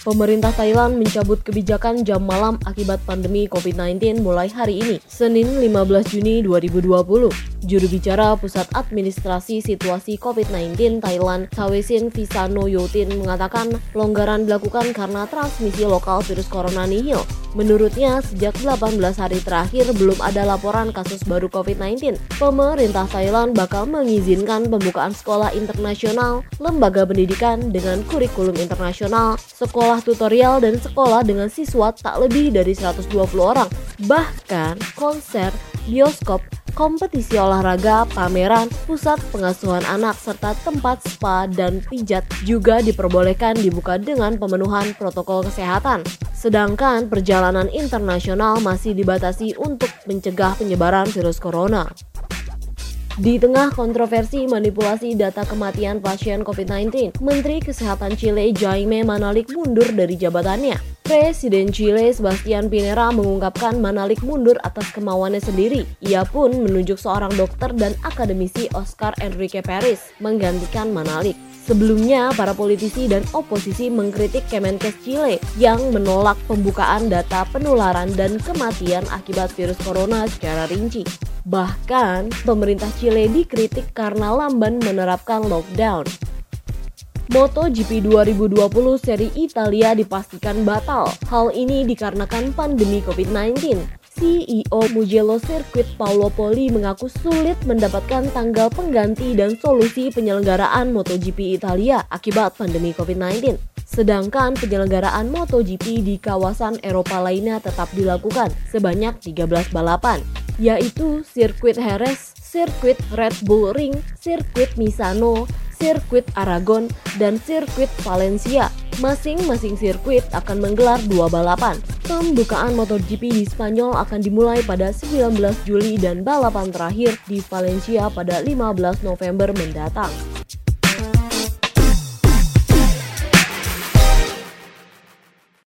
Pemerintah Thailand mencabut kebijakan jam malam akibat pandemi COVID-19 mulai hari ini, Senin 15 Juni 2020. Juru bicara Pusat Administrasi Situasi COVID-19 Thailand, Tawesin Visano Yotin mengatakan pelonggaran dilakukan karena transmisi lokal virus corona nihil. Menurutnya, sejak 18 hari terakhir belum ada laporan kasus baru COVID-19. Pemerintah Thailand bakal mengizinkan pembukaan sekolah internasional, lembaga pendidikan dengan kurikulum internasional, sekolah tutorial dan sekolah dengan siswa tak lebih dari 120 orang. Bahkan konser, bioskop, kompetisi olahraga, pameran, pusat pengasuhan anak, serta tempat spa dan pijat juga diperbolehkan dibuka dengan pemenuhan protokol kesehatan. Sedangkan perjalanan internasional masih dibatasi untuk mencegah penyebaran virus corona. Di tengah kontroversi manipulasi data kematian pasien COVID-19, Menteri Kesehatan Chile Jaime Manalik mundur dari jabatannya. Presiden Chile Sebastian Pinera mengungkapkan Manalik mundur atas kemauannya sendiri. Ia pun menunjuk seorang dokter dan akademisi Oscar Enrique Paris menggantikan Manalik. Sebelumnya, para politisi dan oposisi mengkritik Kemenkes Chile yang menolak pembukaan data penularan dan kematian akibat virus corona secara rinci. Bahkan, pemerintah Chile dikritik karena lamban menerapkan lockdown. MotoGP 2020 seri Italia dipastikan batal. Hal ini dikarenakan pandemi COVID-19. CEO Mugello Circuit Paolo Poli mengaku sulit mendapatkan tanggal pengganti dan solusi penyelenggaraan MotoGP Italia akibat pandemi COVID-19. Sedangkan penyelenggaraan MotoGP di kawasan Eropa lainnya tetap dilakukan sebanyak 13 balapan yaitu sirkuit Jerez, sirkuit Red Bull Ring, sirkuit Misano, sirkuit Aragon, dan sirkuit Valencia. Masing-masing sirkuit akan menggelar dua balapan. Pembukaan MotoGP di Spanyol akan dimulai pada 19 Juli dan balapan terakhir di Valencia pada 15 November mendatang.